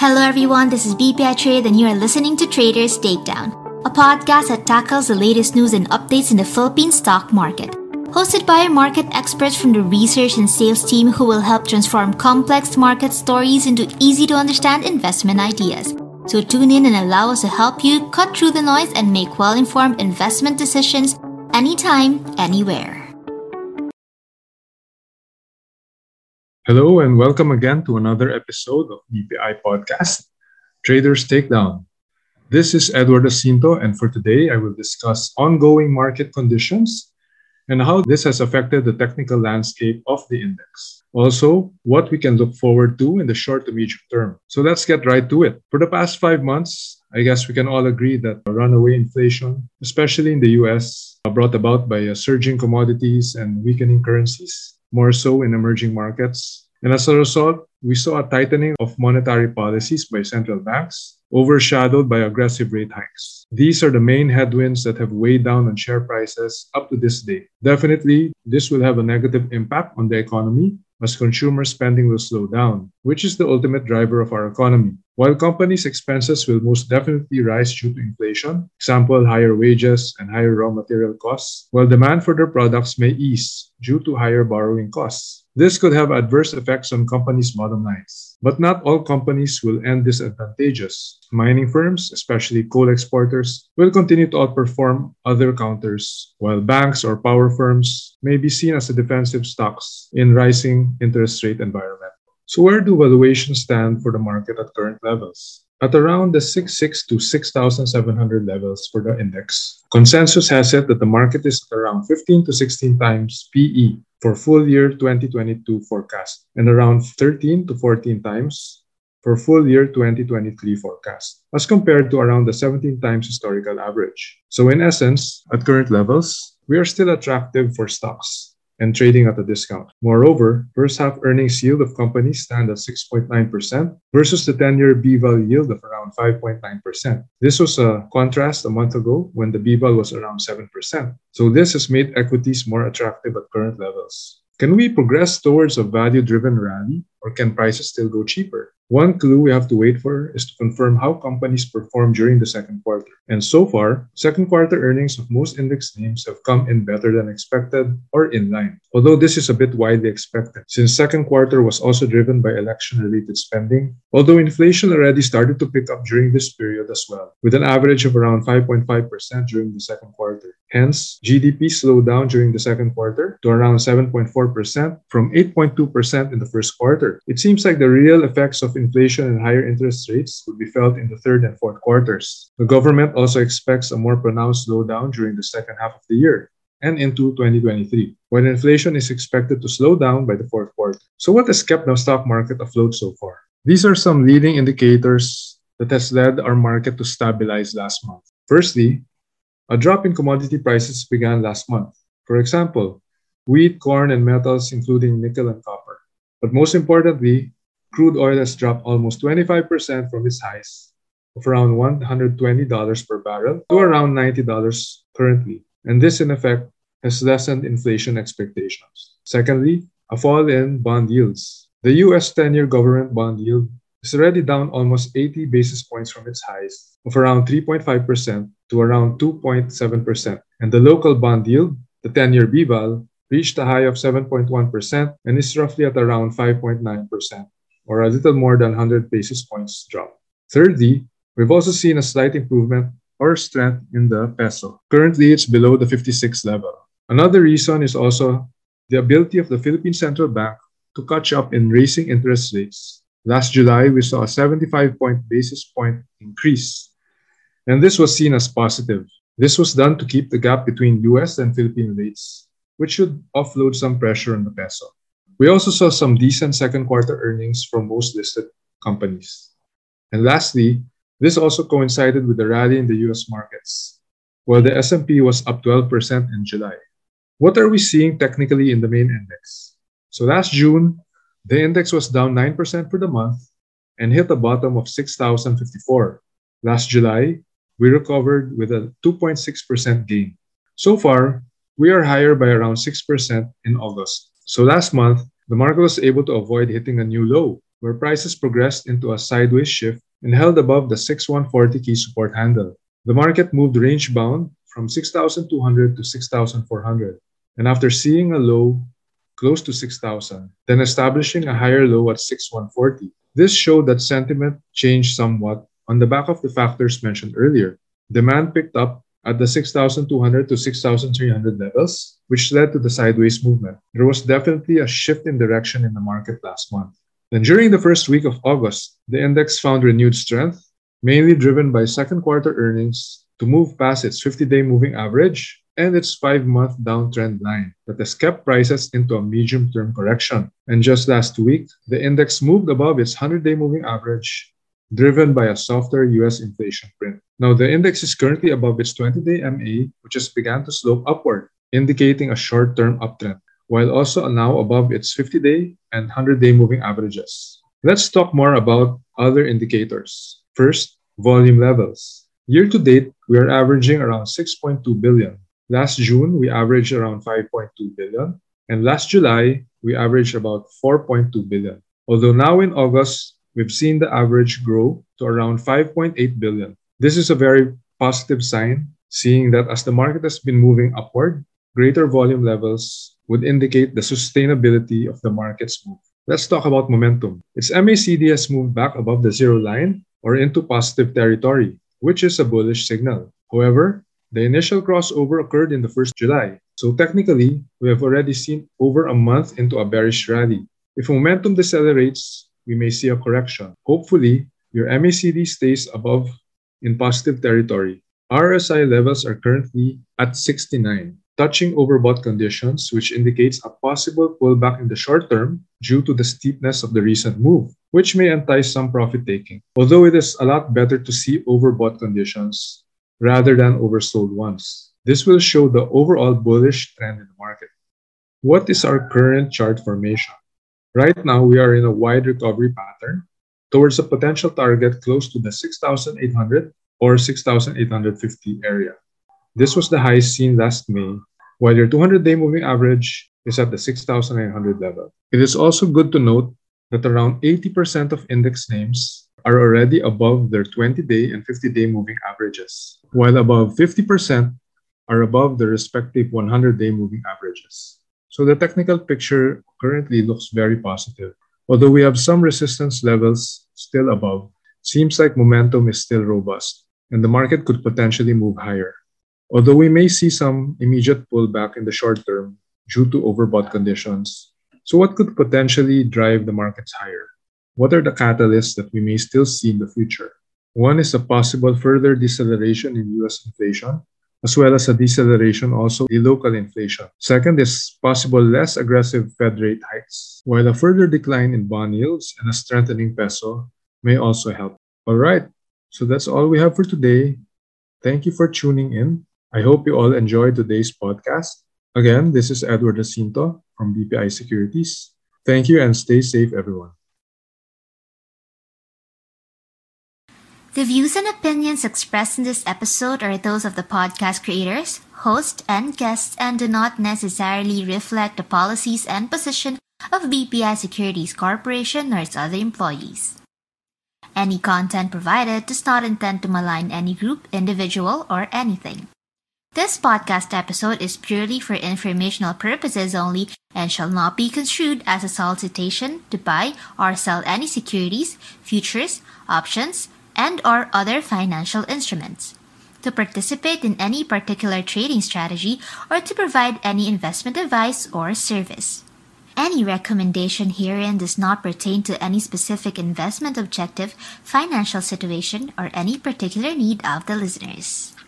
Hello, everyone. This is BPI Trade, and you are listening to Traders Takedown, a podcast that tackles the latest news and updates in the Philippine stock market. Hosted by market experts from the research and sales team who will help transform complex market stories into easy to understand investment ideas. So tune in and allow us to help you cut through the noise and make well informed investment decisions anytime, anywhere. Hello and welcome again to another episode of BPI Podcast, Traders Takedown. This is Edward Jacinto, and for today I will discuss ongoing market conditions and how this has affected the technical landscape of the index. Also, what we can look forward to in the short to medium term. So let's get right to it. For the past five months, I guess we can all agree that runaway inflation, especially in the US, brought about by surging commodities and weakening currencies, more so in emerging markets. And as a result, we saw a tightening of monetary policies by central banks, overshadowed by aggressive rate hikes. These are the main headwinds that have weighed down on share prices up to this day. Definitely, this will have a negative impact on the economy as consumer spending will slow down, which is the ultimate driver of our economy. While companies' expenses will most definitely rise due to inflation, example, higher wages and higher raw material costs, while demand for their products may ease due to higher borrowing costs. This could have adverse effects on companies' bottom lines. But not all companies will end disadvantageous. Mining firms, especially coal exporters, will continue to outperform other counters, while banks or power firms may be seen as defensive stocks in rising interest rate environment. So where do valuations stand for the market at current levels? At around the 66 to 6,700 levels for the index, consensus has it that the market is at around 15 to 16 times PE for full year 2022 forecast and around 13 to 14 times for full year 2023 forecast, as compared to around the 17 times historical average. So in essence, at current levels, we are still attractive for stocks and trading at a discount. Moreover, first half earnings yield of companies stand at 6.9% versus the 10-year BVAL yield of around 5.9%. This was a contrast a month ago when the BVAL was around 7%. So this has made equities more attractive at current levels. Can we progress towards a value-driven rally or can prices still go cheaper? One clue we have to wait for is to confirm how companies perform during the second quarter. And so far, second quarter earnings of most index names have come in better than expected or in line. Although this is a bit widely expected, since second quarter was also driven by election-related spending, although inflation already started to pick up during this period as well, with an average of around 5.5% during the second quarter. Hence, GDP slowed down during the second quarter to around 7.4% from 8.2% in the first quarter. It seems like the real effects of inflation and higher interest rates will be felt in the third and fourth quarters. The government also expects a more pronounced slowdown during the second half of the year and into 2023, when inflation is expected to slow down by the fourth quarter. So what has kept the stock market afloat so far? These are some leading indicators that has led our market to stabilize last month. Firstly, a drop in commodity prices began last month. For example, wheat, corn, and metals, including nickel and copper. But most importantly, crude oil has dropped almost 25% from its highs of around $120 per barrel to around $90 currently. And this, in effect, has lessened inflation expectations. Secondly, a fall in bond yields. The US 10 year government bond yield is already down almost 80 basis points from its highs of around 3.5% to around 2.7%. And the local bond yield, the 10 year BVAL, reached a high of 7.1% and is roughly at around 5.9% or a little more than 100 basis points drop. Thirdly, we've also seen a slight improvement or strength in the peso. Currently, it's below the 56 level. Another reason is also the ability of the Philippine Central Bank to catch up in raising interest rates. Last July, we saw a 75 point basis point increase, and this was seen as positive. This was done to keep the gap between US and Philippine rates, which should offload some pressure on the peso. We also saw some decent second quarter earnings from most listed companies. And lastly, this also coincided with the rally in the US markets, while the S&P was up 12% in July. What are we seeing technically in the main index? So last June, the index was down 9% for the month and hit a bottom of 6,054. Last July, we recovered with a 2.6% gain. So far, we are higher by around 6% in August. So last month, the market was able to avoid hitting a new low where prices progressed into a sideways shift and held above the 6140 key support handle. The market moved range bound from 6,200 to 6,400, and after seeing a low close to 6,000, then establishing a higher low at 6,140. This showed that sentiment changed somewhat on the back of the factors mentioned earlier. Demand picked up at the 6,200 to 6,300 levels, which led to the sideways movement. There was definitely a shift in direction in the market last month. Then during the first week of August, the index found renewed strength, mainly driven by second quarter earnings to move past its 50-day moving average and its five-month downtrend line that has kept prices into a medium-term correction. And just last week, the index moved above its 100-day moving average driven by a softer US inflation print. Now, the index is currently above its 20 day MA, which has begun to slope upward, indicating a short term uptrend, while also now above its 50 day and 100 day moving averages. Let's talk more about other indicators. First, volume levels. Year to date, we are averaging around 6.2 billion. Last June, we averaged around 5.2 billion, and last July, we averaged about 4.2 billion. Although now in August, we've seen the average grow to around 5.8 billion. This is a very positive sign, seeing that as the market has been moving upward, greater volume levels would indicate the sustainability of the market's move. Let's talk about momentum. Its MACD has moved back above the zero line or into positive territory, which is a bullish signal. However, the initial crossover occurred in the first July, so technically, we have already seen over a month into a bearish rally. If momentum decelerates, we may see a correction. Hopefully, your MACD stays above in positive territory. RSI levels are currently at 69, touching overbought conditions, which indicates a possible pullback in the short term due to the steepness of the recent move, which may entice some profit taking. Although it is a lot better to see overbought conditions rather than oversold ones. This will show the overall bullish trend in the market. What is our current chart formation? Right now, we are in a wide recovery pattern towards a potential target close to the 6,800 or 6,850 area. This was the high seen last May, while your 200-day moving average is at the 6,900 level. It is also good to note that around 80% of index names are already above their 20-day and 50-day moving averages, while above 50% are above their respective 100-day moving averages. So the technical picture currently looks very positive. Although we have some resistance levels still above, seems like momentum is still robust and the market could potentially move higher. Although we may see some immediate pullback in the short term due to overbought conditions. So what could potentially drive the markets higher? What are the catalysts that we may still see in the future? One is a possible further deceleration in US inflation as well as a deceleration also in local inflation. Second is possible less aggressive Fed rate hikes, while a further decline in bond yields and a strengthening peso may also help. All right, so that's all we have for today. Thank you for tuning in. I hope you all enjoyed today's podcast. Again, this is Edward Jacinto from BPI Securities. Thank you and stay safe, everyone. The views and opinions expressed in this episode are those of the podcast creators, host, and guests and do not necessarily reflect the policies and position of BPI Securities Corporation or its other employees. Any content provided does not intend to malign any group, individual, or anything. This podcast episode is purely for informational purposes only and shall not be construed as a solicitation to buy or sell any securities, futures, options, and or other financial instruments, to participate in any particular trading strategy, or to provide any investment advice or service. Any recommendation herein does not pertain to any specific investment objective, financial situation, or any particular need of the listeners.